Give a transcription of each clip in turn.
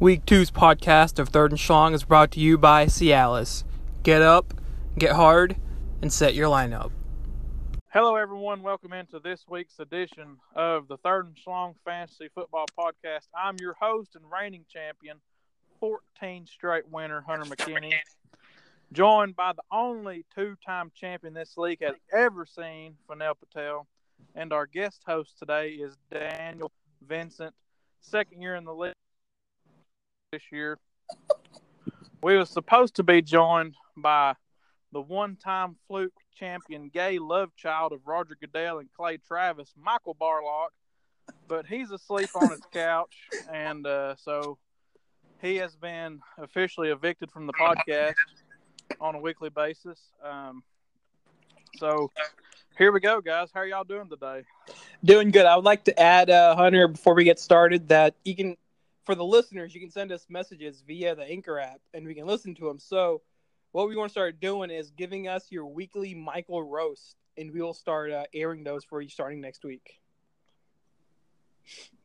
Week two's podcast of Third and Strong is brought to you by Cialis. Get up, get hard, and set your lineup. Hello, everyone. Welcome into this week's edition of the Third and Strong Fantasy Football Podcast. I'm your host and reigning champion, 14 straight winner, Hunter McKinney, joined by the only two time champion this league has ever seen, Fanel Patel. And our guest host today is Daniel Vincent, second year in the league this year. We were supposed to be joined by the one-time fluke champion, gay love child of Roger Goodell and Clay Travis, Michael Barlock, but he's asleep on his couch, and uh, so he has been officially evicted from the podcast on a weekly basis. Um, so here we go, guys. How are y'all doing today? Doing good. I would like to add, uh, Hunter, before we get started, that you can, for the listeners, you can send us messages via the Anchor app, and we can listen to them. So, what we want to start doing is giving us your weekly Michael roast, and we will start uh, airing those for you starting next week.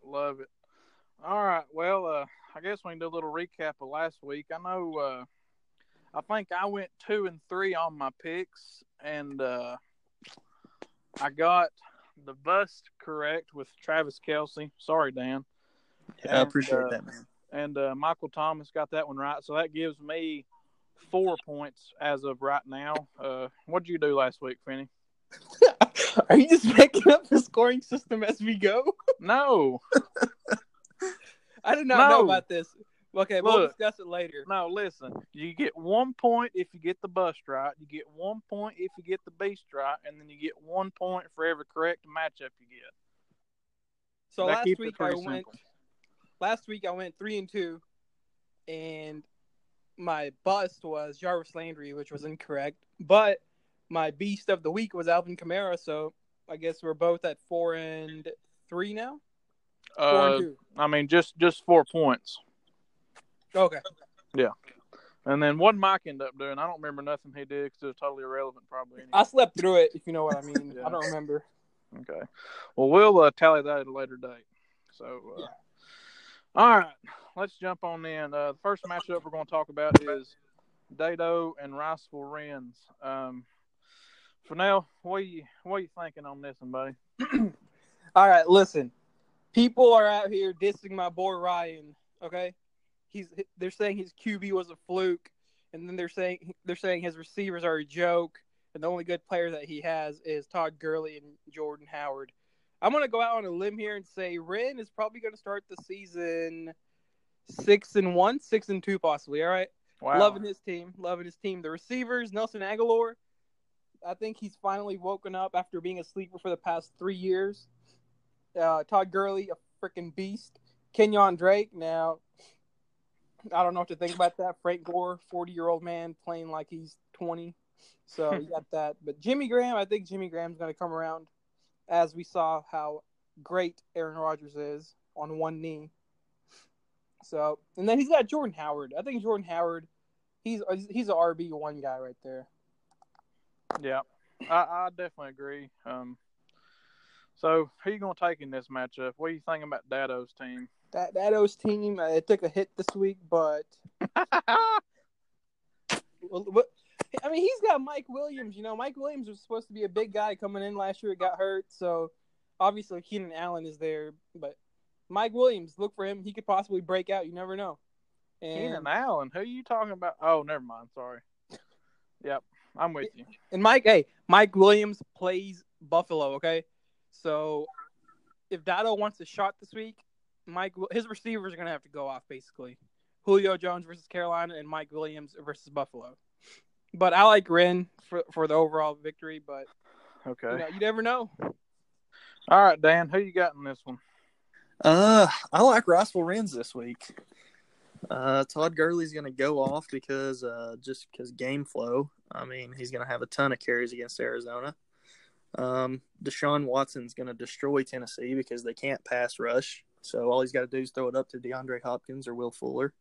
Love it. All right. Well, uh, I guess we can do a little recap of last week. I know. Uh, I think I went two and three on my picks, and uh, I got the bust correct with Travis Kelce. Sorry, Dan. Yeah, I appreciate uh, that, man. And uh, Michael Thomas got that one right, so that gives me four points as of right now. Uh, what did you do last week, Finney? Are you just making up the scoring system as we go? No, I did not know about this. Okay, we'll discuss it later. no. Listen, you get one point if you get the bust right. You get one point if you get the beast right, and then you get one point for every correct matchup you get. So That last keeps week I pretty went. Last week I went three and two, and my bust was Jarvis Landry, which was incorrect. But my beast of the week was Alvin Kamara. So I guess we're both at four and three now. Four Uh, and two. I mean, just just four points. Okay. Yeah. And then what Mike ended up doing, I don't remember nothing he did because it was totally irrelevant, probably. Anyway. I slept through it, if you know what I mean. Yeah. I don't remember. Okay. Well, we'll uh, tally that at a later date. So, uh, Yeah. All right, let's jump on in. Uh, the first matchup we're going to talk about is Dado and Riceville Wrens. Um, Fennell, what are you what are you thinking on this one, buddy? All right, listen. People are out here dissing my boy Ryan. Okay, he's they're saying his QB was a fluke, and then they're saying they're saying his receivers are a joke, and the only good player that he has is Todd Gurley and Jordan Howard. I'm gonna go out on a limb here and say Ren is probably gonna start the season six and one, six and two, possibly. All right. Wow. Loving his team, loving his team. The receivers, Nelson Agholor. I think he's finally woken up after being a sleeper for the past three years. Uh, Todd Gurley, a freaking beast. Kenyan Drake. Now, I don't know what to think about that. Frank Gore, forty-year-old man playing like he's twenty. So you got that. But Jimmy Graham, I think Jimmy Graham's going to come around, as we saw how great Aaron Rodgers is on one knee. So, and then he's got Jordan Howard. I think Jordan Howard, he's he's a RB one guy right there. Yeah, I, I definitely agree. Um, so who you going to take in this matchup? What are you thinking about Dado's team? That that O's team, uh, it took a hit this week, but well, what, I mean, he's got Mike Williams. You know, Mike Williams was supposed to be a big guy coming in last year. It got hurt, so obviously Keenan Allen is there. But Mike Williams, look for him. He could possibly break out. You never know. And, Keenan Allen. Who are you talking about? Oh, never mind. Sorry. Yep, I'm with you. and Mike, hey, Mike Williams plays Buffalo. Okay, so if Dado wants a shot this week, Mike, his receivers are gonna have to go off basically. Julio Jones versus Carolina and Mike Williams versus Buffalo. But I like Ren for for the overall victory. But Okay. you, know, you never know. All right, Dan. Who you got in this one? Uh, I like Riceville Wrens this week. Uh, Todd Gurley's going to go off because uh, just because game flow. I mean, he's going to have a ton of carries against Arizona. Um, Deshaun Watson's going to destroy Tennessee because they can't pass rush. So all he's got to do is throw it up to DeAndre Hopkins or Will Fuller.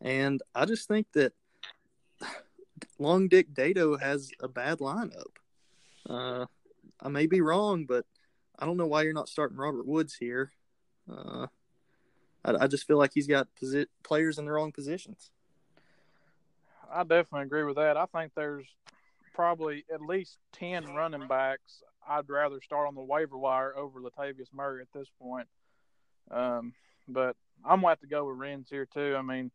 And I just think that Long Dick Dato has a bad lineup. Uh, I may be wrong, but I don't know why you're not starting Robert Woods here. Uh, I, I just feel like he's got posi- players in the wrong positions. I definitely agree with that. I think there's probably at least ten running backs I'd rather start on the waiver wire over Latavius Murray at this point. Um, but I'm going to have to go with Renz here too. I mean,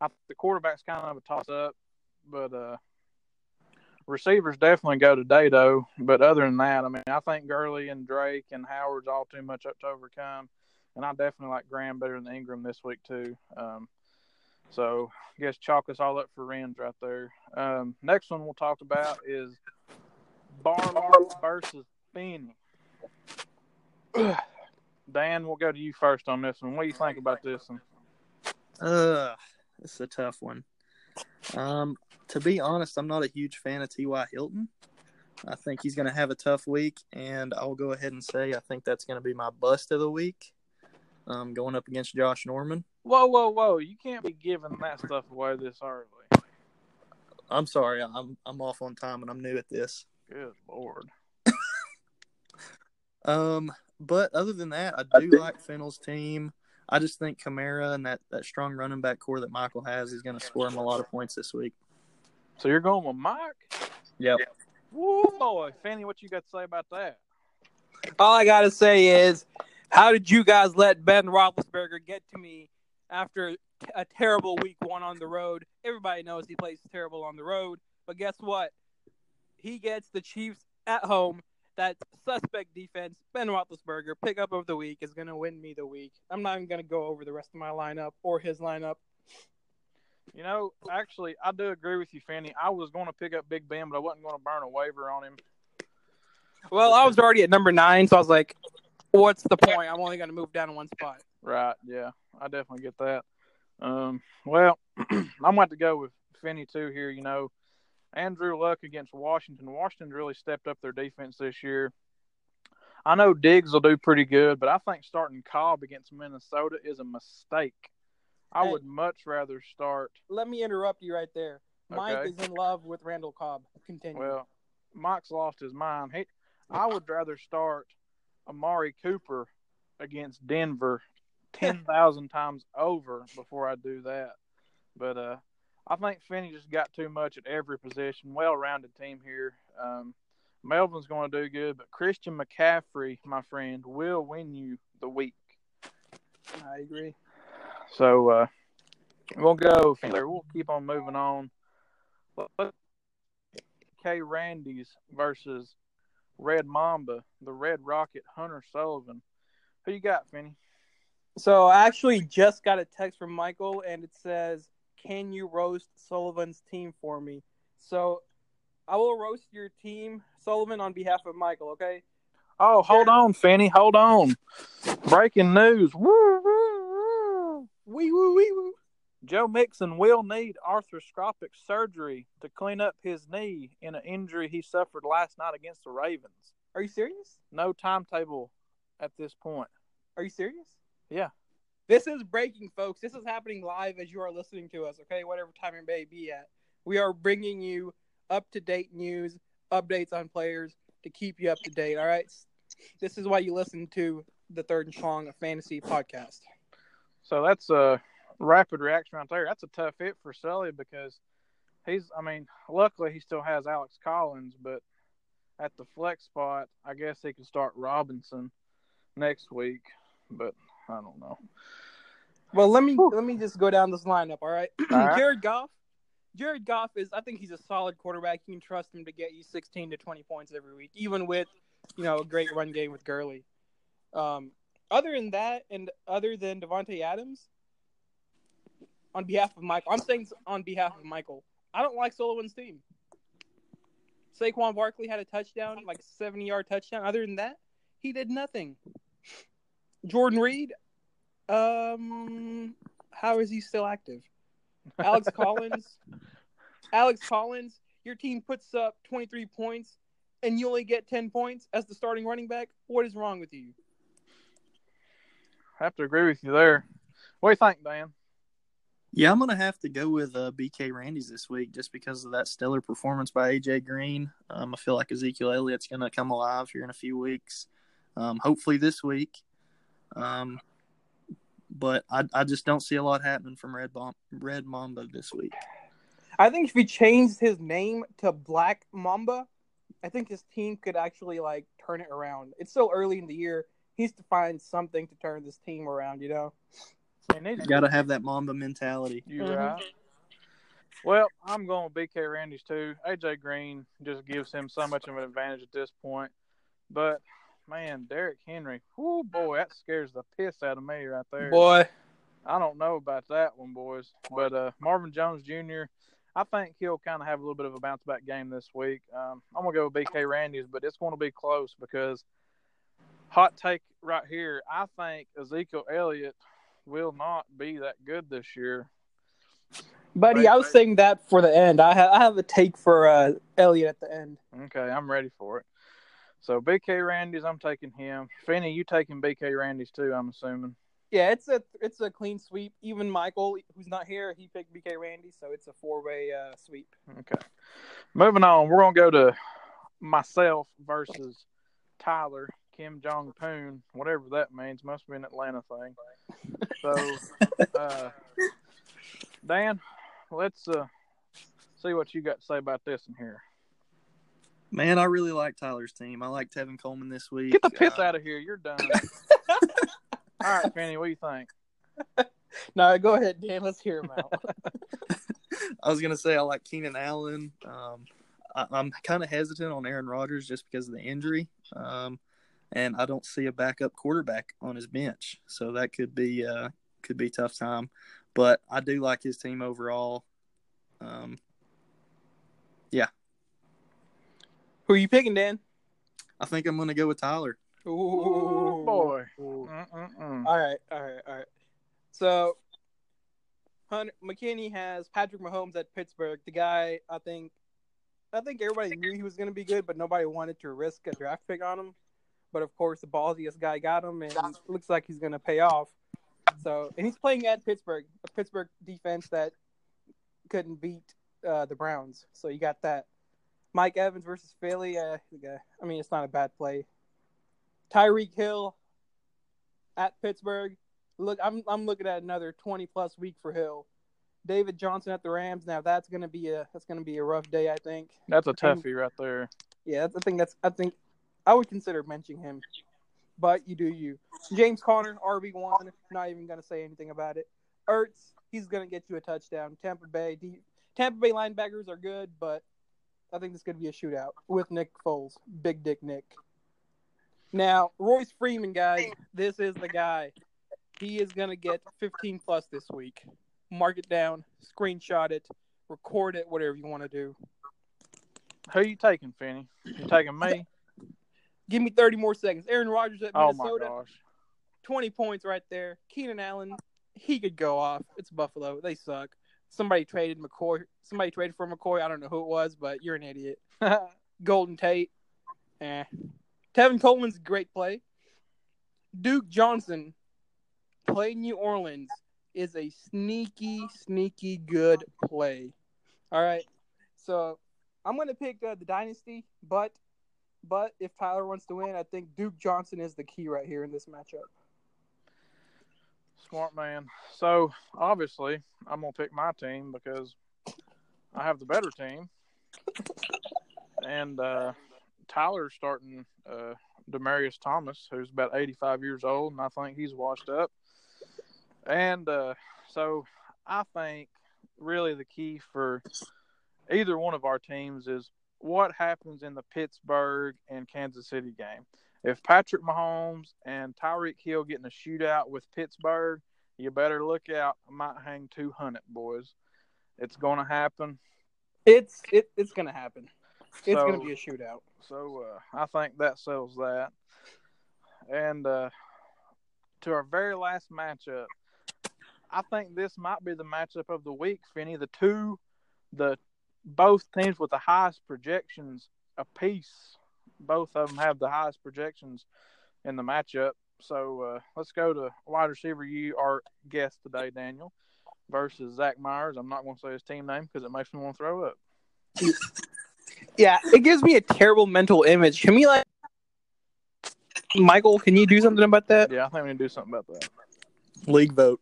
I the quarterback's kind of a toss up, but uh, receivers definitely go to Dado. But other than that, I mean, I think Gurley and Drake and Howard's all too much up to overcome, and I definitely like Graham better than Ingram this week too. Um, so I guess chalk us all up for Renz right there. Um, next one we'll talk about is Barlow versus Finney. Dan, we'll go to you first on this one. What do you think about this one? Uh, it's a tough one. Um, to be honest, I'm not a huge fan of T.Y. Hilton. I think he's going to have a tough week, and I'll go ahead and say I think that's going to be my bust of the week. Um, going up against Josh Norman. Whoa, whoa, whoa! You can't be giving that stuff away this early. I'm sorry, I'm I'm off on time and I'm new at this. Good lord. Um, but other than that, I do like Fennel's team. I just think Kamara and that, that strong running back core that Michael has is going to score him a lot of points this week. So you're going with Mike? Yep. Woo boy, Fanny, what you got to say about that? All I gotta say is, how did you guys let Ben Roethlisberger get to me after a terrible week one on the road? Everybody knows he plays terrible on the road, but guess what? He gets the Chiefs at home. That suspect defense, Ben Roethlisberger, pickup of the week is gonna win me the week. I'm not even gonna go over the rest of my lineup or his lineup. You know, actually, I do agree with you, Fanny. I was going to pick up Big Ben, but I wasn't going to burn a waiver on him. Well, I was already at number nine, so I was like, "What's the point? I'm only gonna move down one spot." Right? Yeah, I definitely get that. Um, well, I'm going to go with Finney too here. You know, Andrew Luck against Washington. Washington really stepped up their defense this year. I know Diggs will do pretty good, but I think starting Cobb against Minnesota is a mistake. I Hey. would much rather start. Let me interrupt you right there. Mike Okay. is in love with Randall Cobb. Continue. Well, Mike's lost his mind. He, I would rather start Amari Cooper against Denver ten thousand times over before I do that. But uh, I think Finney just got too much at every position. Well-rounded team here. Um, Melvin's going to do good, but Christian McCaffrey, my friend, will win you the week. I agree. So uh, we'll go from there. We'll keep on moving on. K. Randy's versus Red Mamba, the Red Rocket, Hunter Sullivan. Who you got, Finney? So I actually just got a text from Michael, and it says, "Can you roast Sullivan's team for me?" So I will roast your team, Sullivan, on behalf of Michael. Okay. Oh, hold on, Fanny, Hold on. Breaking news. Woo, woo, woo. Wee woo wee woo. Joe Mixon will need arthroscopic surgery to clean up his knee in an injury he suffered last night against the Ravens. Are you serious? No timetable at this point. Are you serious? Yeah. This is breaking, folks. This is happening live as you are listening to us. Okay, whatever time it may be at, we are bringing you up to date news, updates on players to keep you up to date. All right. This is why you listen to the Third and Strong Fantasy Podcast. So that's a rapid reaction right there. That's a tough hit for Sully because he's, I mean, luckily he still has Alex Collins, but at the flex spot, I guess he can start Robinson next week, but I don't know. Well, let me let me just go down this lineup. All right, All right. Jared Goff. Jared Goff is. I think he's a solid quarterback. You can trust him to get you 16 to 20 points every week, even with you know a great run game with Gurley. Um, other than that, and other than Davante Adams, on behalf of Michael, I'm saying on behalf of Michael, I don't like Sullivan's team. Saquon Barkley had a touchdown, like 70 yard touchdown. Other than that, he did nothing. Jordan Reed, um, how is he still active? Alex Collins, Alex Collins, your team puts up 23 points and you only get 10 points as the starting running back. What is wrong with you? I have to agree with you there. What do you think, Dan? Yeah, I'm gonna have to go with uh, BK Randy's this week just because of that stellar performance by AJ Green. Um, I feel like Ezekiel Elliott's gonna come alive here in a few weeks. Um, hopefully this week. Um, but I, I just don't see a lot happening from Red Bom- Red Mamba this week. I think if he changed his name to Black Mamba, I think his team could actually like turn it around. It's so early in the year. He needs to find something to turn this team around. You know. He needs Got to have that Mamba mentality. You Mhm. right. Well, I'm going with BK Randy's too. AJ Green just gives him so much of an advantage at this point. But man, Derrick Henry, whoo boy, that scares the piss out of me right there. Boy, I don't know about that one, boys. But uh, Marvin Jones Jr., I think he'll kind of have a little bit of a bounce back game this week. Um, I'm gonna go with BK Randy's, but it's going to be close because hot take right here. I think Ezekiel Elliott will not be that good this year. buddy, Right, I was saying that for the end. I have I have a take for uh, Elliott at the end. Okay, I'm ready for it. So BK Randy's, I'm taking him. Finney, you taking BK Randy's too? I'm assuming. Yeah, it's a it's a clean sweep. Even Michael, who's not here, he picked BK Randy, so it's a four way uh, sweep. Okay. Moving on, we're gonna go to myself versus Tyler Kim Jong Poon, whatever that means. Must be an Atlanta thing. So, uh, Dan, let's uh, see what you got to say about this in here. Man, I really like Tyler's team. I like Tevin Coleman this week. Get the piss Uh, out of here. You're done. All right, Finney, what do you think? No, go ahead, Dan. Let's hear him out. I was gonna say I like Keenan Allen. Um, I, I'm kind of hesitant on Aaron Rodgers just because of the injury, um, and I don't see a backup quarterback on his bench, so that could be uh, could be a tough time. But I do like his team overall. Um, Who are you picking, Dan? I think I'm gonna go with Tyler. Ooh, Ooh, boy. Ooh. All right, all right, all right. So, Hunter McKinney has Patrick Mahomes at Pittsburgh. The guy, I think, I think everybody knew he was going to be good, but nobody wanted to risk a draft pick on him. But of course, the ballsiest guy got him, and it looks like he's going to pay off. So, and he's playing at Pittsburgh, a Pittsburgh defense that couldn't beat uh, the Browns. So you got that. Mike Evans versus Philly. Uh, I mean, it's not a bad play. Tyreek Hill at Pittsburgh. Look, I'm I'm looking at another 20 plus week for Hill. David Johnson at the Rams. Now that's gonna be a that's gonna be a rough day. I think. That's a toughie right there. Yeah, that's, I think that's I think I would consider mentioning him, but you do you. James Conner, RB one. Not even gonna say anything about it. Ertz, he's gonna get you a touchdown. Tampa Bay, D, Tampa Bay linebackers are good, but I think this could be a shootout with Nick Foles, Big Dick Nick. Now Royce Freeman, guys, this is the guy. He is gonna get 15 plus this week. Mark it down, screenshot it, record it, whatever you want to do. Who are you taking, Finney? You taking me? Give me 30 more seconds. Aaron Rodgers at Minnesota. Oh my gosh. 20 points right there. Keenan Allen, he could go off. It's Buffalo. They suck. Somebody traded McCoy. Somebody traded for McCoy. I don't know who it was, but you're an idiot. Golden Tate. Eh. Tevin Coleman's great play. Duke Johnson, play New Orleans, is a sneaky, sneaky good play. All right. So I'm going to pick uh, the Dynasty, but but if Tyler wants to win, I think Duke Johnson is the key right here in this matchup. Smart man. So obviously, I'm gonna pick my team because I have the better team, and uh, Tyler's starting uh, Demaryius Thomas, who's about 85 years old, and I think he's washed up. And uh, so I think really the key for either one of our teams is what happens in the Pittsburgh and Kansas City game. If Patrick Mahomes and Tyreek Hill get in a shootout with Pittsburgh, you better look out. I might hang 200, boys. It's going to happen. It's it, it's going to happen. It's So- going to be a shootout. So uh, I think that settles that. And uh, to our very last matchup, I think this might be the matchup of the week, Finney. The two, the both teams with the highest projections apiece. Both of them have the highest projections in the matchup. So uh, let's go to wide receiver. You our guest today, Daniel, versus Zach Myers. I'm not going to say his team name because it makes me want to throw up. Yeah, it gives me a terrible mental image. Can we like Michael, can you do something about that? Yeah, I think we need to do something about that. League vote.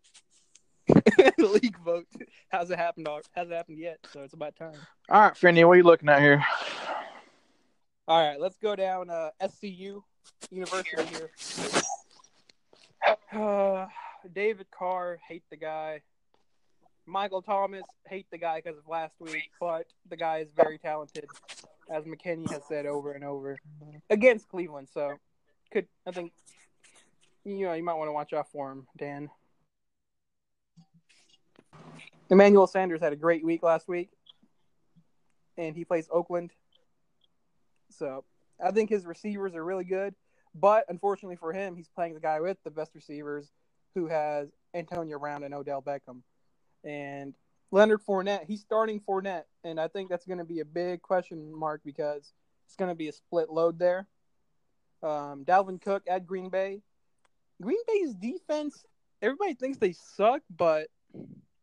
league vote hasn't happened. Hasn't happened yet, so it's about time. All right, Finney, what are you looking at here? All right, let's go down uh, SCU University here. Uh, David Carr, hate the guy. Michael Thomas, hate the guy because of last week, but the guy is very talented, as McKinney has said over and over against Cleveland. So, could I think you know you might want to watch out for him, Dan. Emmanuel Sanders had a great week last week, and he plays Oakland. So I think his receivers are really good, but unfortunately for him, he's playing the guy with the best receivers, who has Antonio Brown and Odell Beckham, and Leonard Fournette. He's starting Fournette, and I think that's going to be a big question mark because it's going to be a split load there. Um, Dalvin Cook at Green Bay. Green Bay's defense, everybody thinks they suck, but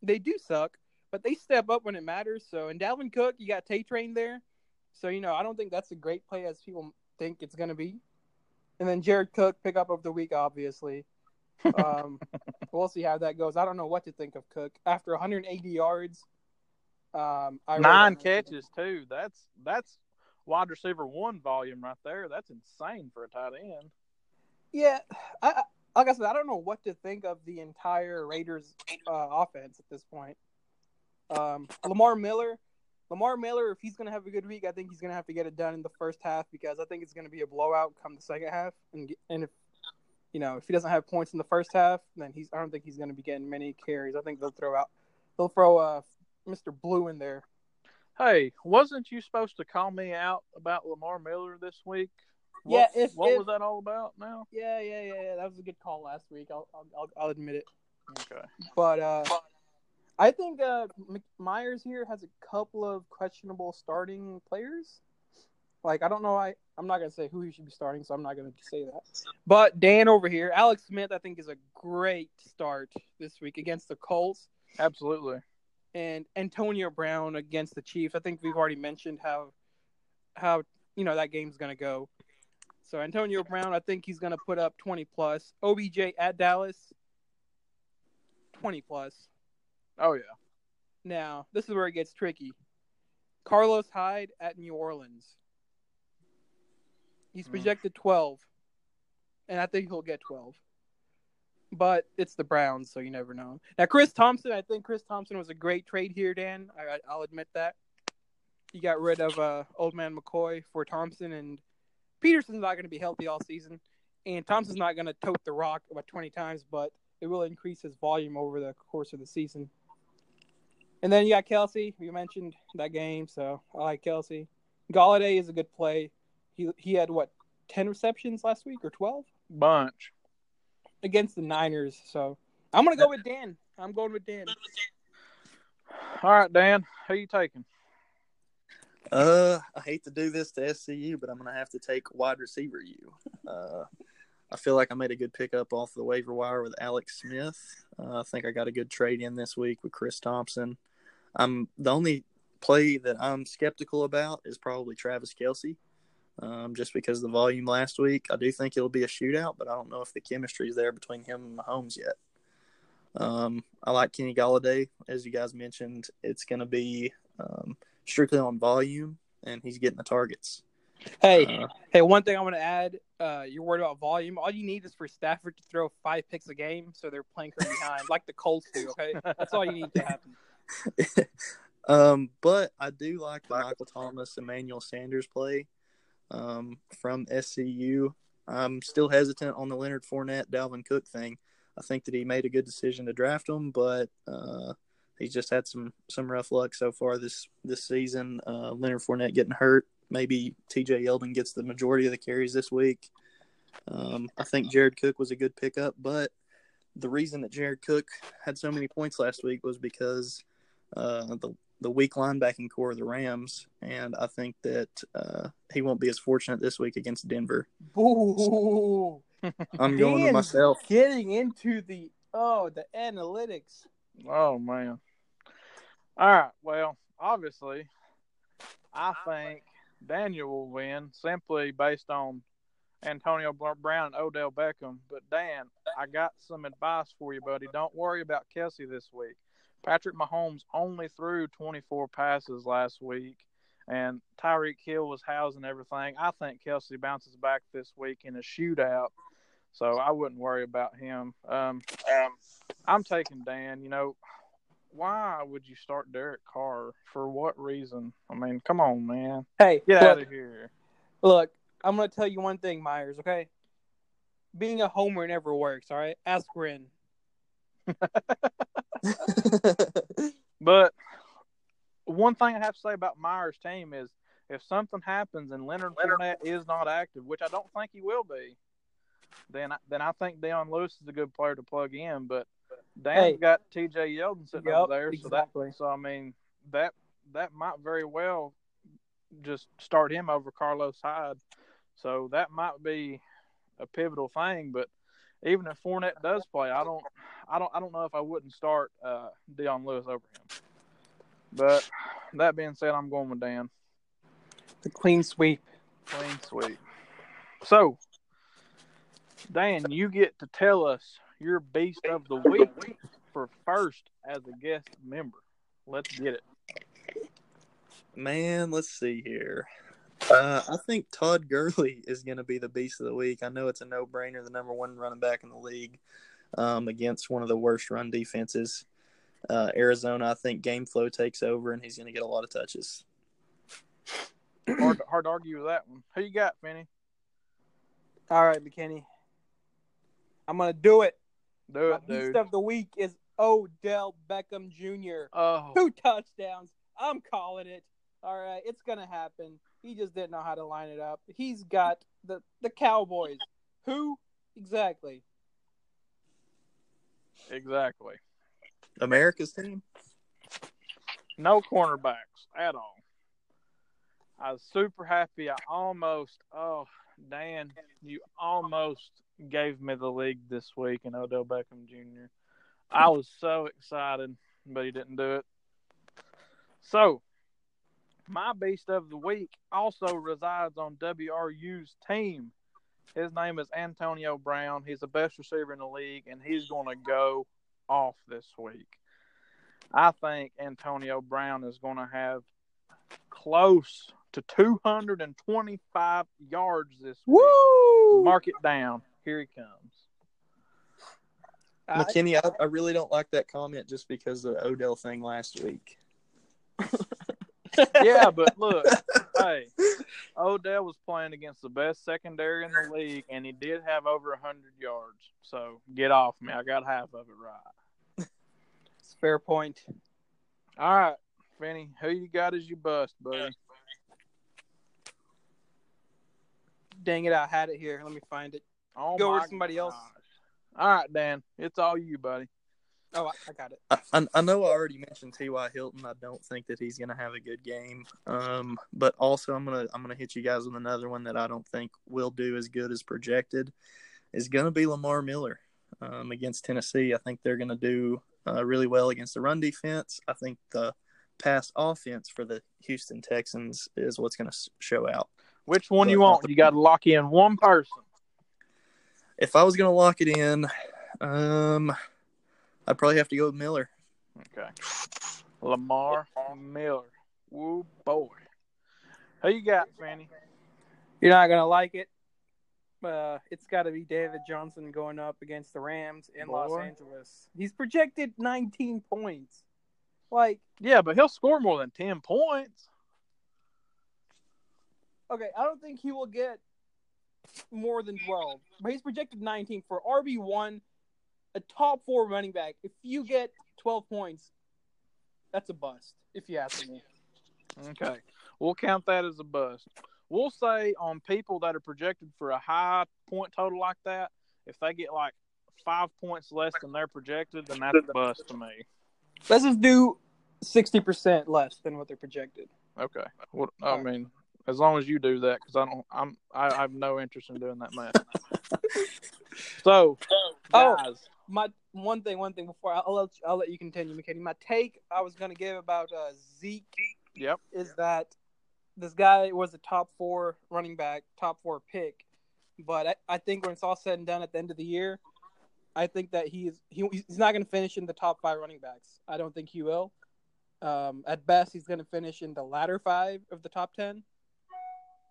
they do suck, but they step up when it matters. So, in Dalvin Cook, you got Tay Train there. So, you know, I don't think that's a great play as people think it's going to be. And then Jared Cook, pick up of the week, obviously. Um, we'll see how that goes. I don't know what to think of Cook after 180 yards. Um, I Nine catches too. That's that's wide receiver one volume right there. That's insane for a tight end. Yeah, I, like I said, I don't know what to think of the entire Raiders uh, offense at this point. Um, Lamar Miller, Lamar Miller, if he's going to have a good week, I think he's going to have to get it done in the first half because I think it's going to be a blowout come the second half. And and if you know if he doesn't have points in the first half, then he's I don't think he's going to be getting many carries. I think they'll throw out they'll throw uh, Mr. Blue in there. Hey, wasn't you supposed to call me out about Lamar Miller this week? What, yeah, if, what if, was that all about now? Yeah, yeah, yeah, yeah. That was a good call last week. I'll, I'll, I'll admit it. Okay. But uh, I think uh, Myers here has a couple of questionable starting players. Like I don't know, I I'm not gonna say who he should be starting, so I'm not gonna say that. But Dan over here, Alex Smith, I think is a great start this week against the Colts. Absolutely. And Antonio Brown against the Chiefs. I think we've already mentioned how how you know that game's gonna go. So Antonio Brown, I think he's going to put up 20 plus. OBJ at Dallas, 20 plus. Oh yeah. Now this is where it gets tricky. Carlos Hyde at New Orleans. He's projected 12, and I think he'll get 12. But it's the Browns, so you never know. Now Chris Thompson, I think Chris Thompson was a great trade here, Dan. I, I'll admit that. You got rid of uh, Old Man McCoy for Thompson, and Peterson's not going to be healthy all season, and Thompson's not going to tote the rock about 20 times, but it will increase his volume over the course of the season. And then you got Kelce. You mentioned that game, so I like Kelce. Golladay is a good play. He he had what 10 receptions last week or 12 bunch against the Niners. So I'm gonna go with Dan. I'm going with Dan. All right, Dan, who you taking? Uh, I hate to do this to SCU, but I'm gonna have to take wide receiver U. Uh, I feel like I made a good pickup off the waiver wire with Alex Smith. Uh, I think I got a good trade in this week with Chris Thompson. I'm the only play that I'm skeptical about is probably Travis Kelce, um, just because of the volume last week. I do think it'll be a shootout, but I don't know if the chemistry is there between him and Mahomes yet. Um, I like Kenny Golladay, as you guys mentioned. It's going to be um, strictly on volume, and he's getting the targets. Hey, uh, hey, one thing I want to add: uh, you're worried about volume. All you need is for Stafford to throw five picks a game, so they're playing from behind, like the Colts do. Okay, that's all you need to happen. um, but I do like the Michael Thomas, Emmanuel Sanders play um, from SCU. I'm still hesitant on the Leonard Fournette, Dalvin Cook thing. I think that he made a good decision to draft him, but uh, he's just had some some rough luck so far this this season. Uh, Leonard Fournette getting hurt. Maybe T.J. Yeldon gets the majority of the carries this week. Um, I think Jared Cook was a good pickup, but the reason that Jared Cook had so many points last week was because uh, the the weak linebacking core of the Rams, and I think that uh, he won't be as fortunate this week against Denver. Ooh. I'm going with myself. Getting into the oh the analytics. Oh man. All right. Well, obviously, I think Daniel will win simply based on Antonio Brown and Odell Beckham. But Dan, I got some advice for you, buddy. Don't worry about Kelce this week. Patrick Mahomes only threw 24 passes last week, and Tyreek Hill was housing everything. I think Kelce bounces back this week in a shootout, so I wouldn't worry about him. Um, um, I'm taking Dan. You know, why would you start Derek Carr? For what reason? I mean, come on, man. Hey, Get look, out of here. look, I'm gonna tell you one thing, Myers. Okay, being a homer never works. All right, ask Rin. But one thing I have to say about Myers' team is if something happens and Leonard Fournette is not active, which I don't think he will be, then I, then I think Dion Lewis is a good player to plug in. But Dan's Hey. got T.J. Yeldon sitting Yep, over there, exactly. so that so I mean that that might very well just start him over Carlos Hyde. So that might be a pivotal thing. But even if Fournette does play, I don't I don't I don't know if I wouldn't start uh, Dion Lewis over him. But that being said, I'm going with Dan. The clean sweep. Clean sweep. So, Dan, you get to tell us your beast of the week for first as a guest member. Let's get it. Man, let's see here. Uh, I think Todd Gurley is going to be the beast of the week. I know it's a no-brainer, the number one running back in the league um, against one of the worst run defenses. Uh, Arizona, I think game flow takes over, and he's going to get a lot of touches. Hard, hard to argue with that one. Who you got, Finney? All right, McKinney. I'm gonna do it. Do My it, beast dude. of the week is Odell Beckham Jr. Two touchdowns. I'm calling it. All right, it's gonna happen. He just didn't know how to line it up. He's got the the Cowboys. Who exactly? exactly. America's team. No cornerbacks at all. I was super happy. I almost, oh, Dan, you almost gave me the league this week in Odell Beckham Jr. I was so excited, but he didn't do it. So, my beast of the week also resides on WRU's team. His name is Antonio Brown. He's the best receiver in the league, and he's going to go off this week. I think Antonio Brown is going to have close to 225 yards this week. Woo! Mark it down. Here he comes. I- McKinney, I, I really don't like that comment just because of the Odell thing last week. Yeah, but look, hey, Odell was playing against the best secondary in the league, and he did have over 100 yards. So get off me. I got half of it right. It's a fair point. All right, Finny, who you got as your bust, buddy? Dang it, I had it here. Let me find it. Oh, Go with my somebody else. gosh. All right, Dan, it's all you, buddy. Oh, I, I got it. I, I, I know I already mentioned T.Y. Hilton. I don't think that he's going to have a good game. Um, but also I'm gonna I'm gonna hit you guys with another one that I don't think will do as good as projected. Is going to be Lamar Miller um, against Tennessee. I think they're going to do uh, really well against the run defense. I think the pass offense for the Houston Texans is what's going to show out. Which one you But- want? You got to lock in one person. If I was going to lock it in, um, I'd probably have to go with Miller. Okay. Lamar Miller. Woo boy. Who you got, Fanny? You're not gonna like it. Uh, it's got to be David Johnson going up against the Rams in Los Angeles. He's projected 19 points. Like, Yeah, but he'll score more than ten points. okay, I don't think he will get more than 12, but he's projected 19 for RB one, a top four running back. If you get 12 points, that's a bust. If you ask me. Okay. We'll count that as a bust. We'll say on people that are projected for a high point total like that, if they get like five points less than they're projected, then that's a bust to me. Let's just do 60% less than what they're projected. Okay. What I mean, as long as you do that, because I don't, I'm, I, I have no interest in doing that math. so, Oh. My one thing, one thing before I'll, let you, I'll let you continue, McKinney. My take I was gonna give about uh, Zeke yep, is that this guy was a top four running back, top four pick, but I, I think when it's all said and done at the end of the year, I think that he's he, he's not going to finish in the top five running backs. I don't think he will. Um, at best, he's going to finish in the latter five of the top ten.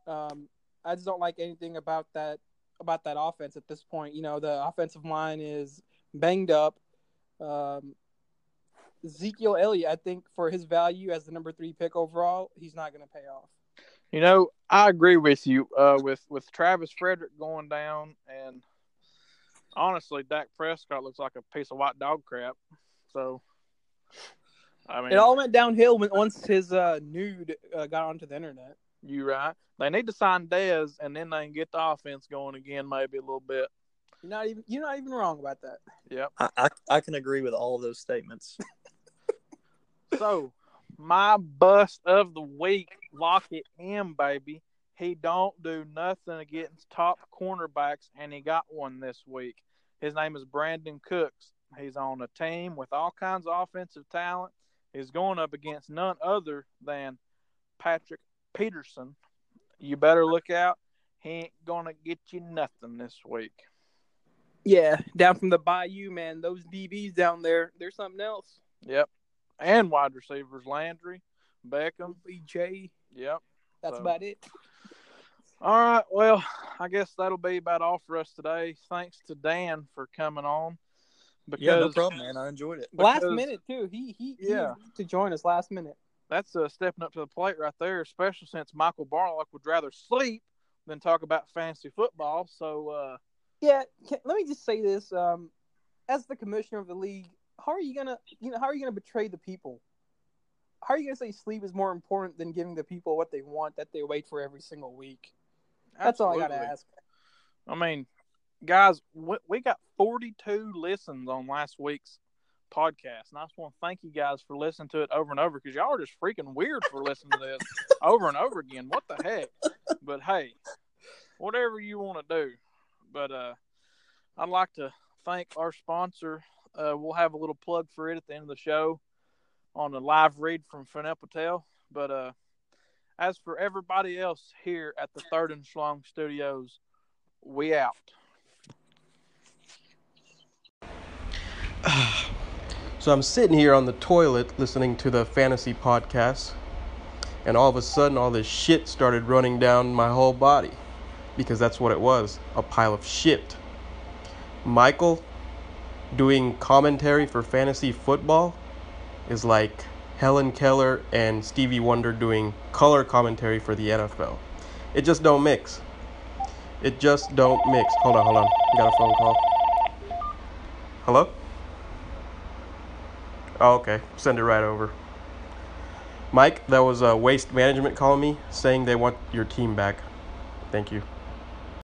Um, I just don't like anything about that about that offense at this point. You know, the offensive line is banged up. Um, Ezekiel Elliott, I think for his value as the number three pick overall, he's not going to pay off. You know, I agree with you. Uh, with with Travis Frederick going down, and honestly, Dak Prescott looks like a piece of white dog crap. So, I mean, It all went downhill when once his uh, nude uh, got onto the internet. you right. They need to sign Dez, and then they can get the offense going again, maybe a little bit. You're not even you're not even wrong about that. Yep. I, I, I can agree with all of those statements. So, my bust of the week, lock it in, baby. He don't do nothing against top cornerbacks, and he got one this week. His name is Brandin Cooks. He's on a team with all kinds of offensive talent. He's going up against none other than Patrick Peterson. You better look out. He ain't gonna get you nothing this week. Yeah, down from the bayou, man. Those DBs down there, they're something else. Yep. And wide receivers Landry, Beckham. BJ, Yep. that's So- about it. All right. Well, I guess that'll be about all for us today. Thanks to Dan for coming on. Because Yeah, no problem, man. I enjoyed it. Last minute too. He he he Yeah. agreed to join us last minute. that's uh, stepping up to the plate right there, especially since Michael Barlock would rather sleep than talk about fantasy football. So, uh, Yeah, can, let me just say this: um, as the commissioner of the league, how are you gonna, you know, how are you gonna betray the people? How are you gonna say sleep is more important than giving the people what they want that they wait for every single week? That's all I gotta ask. I mean, guys, we, we got 42 listens on last week's podcast, and I just want to thank you guys for listening to it over and over because y'all are just freaking weird for listening to this over and over again. What the heck? But hey, whatever you want to do. But uh, I'd like to thank our sponsor. Uh, we'll have a little plug for it at the end of the show on a live read from Finel Patel. But uh, as for everybody else here at the Third and Schlong Studios, we out. So I'm sitting here on the toilet listening to the fantasy podcast, and all of a sudden, all this shit started running down my whole body because that's what it was a pile of shit. Michael doing commentary for fantasy football is like Helen Keller and Stevie Wonder doing color commentary for the NFL. It just don't mix. It just don't mix. Hold on, hold on. I got a phone call. Hello? Oh, okay. Send it right over. Mike, that was uh, Waste Management calling me saying they want your team back. Thank you.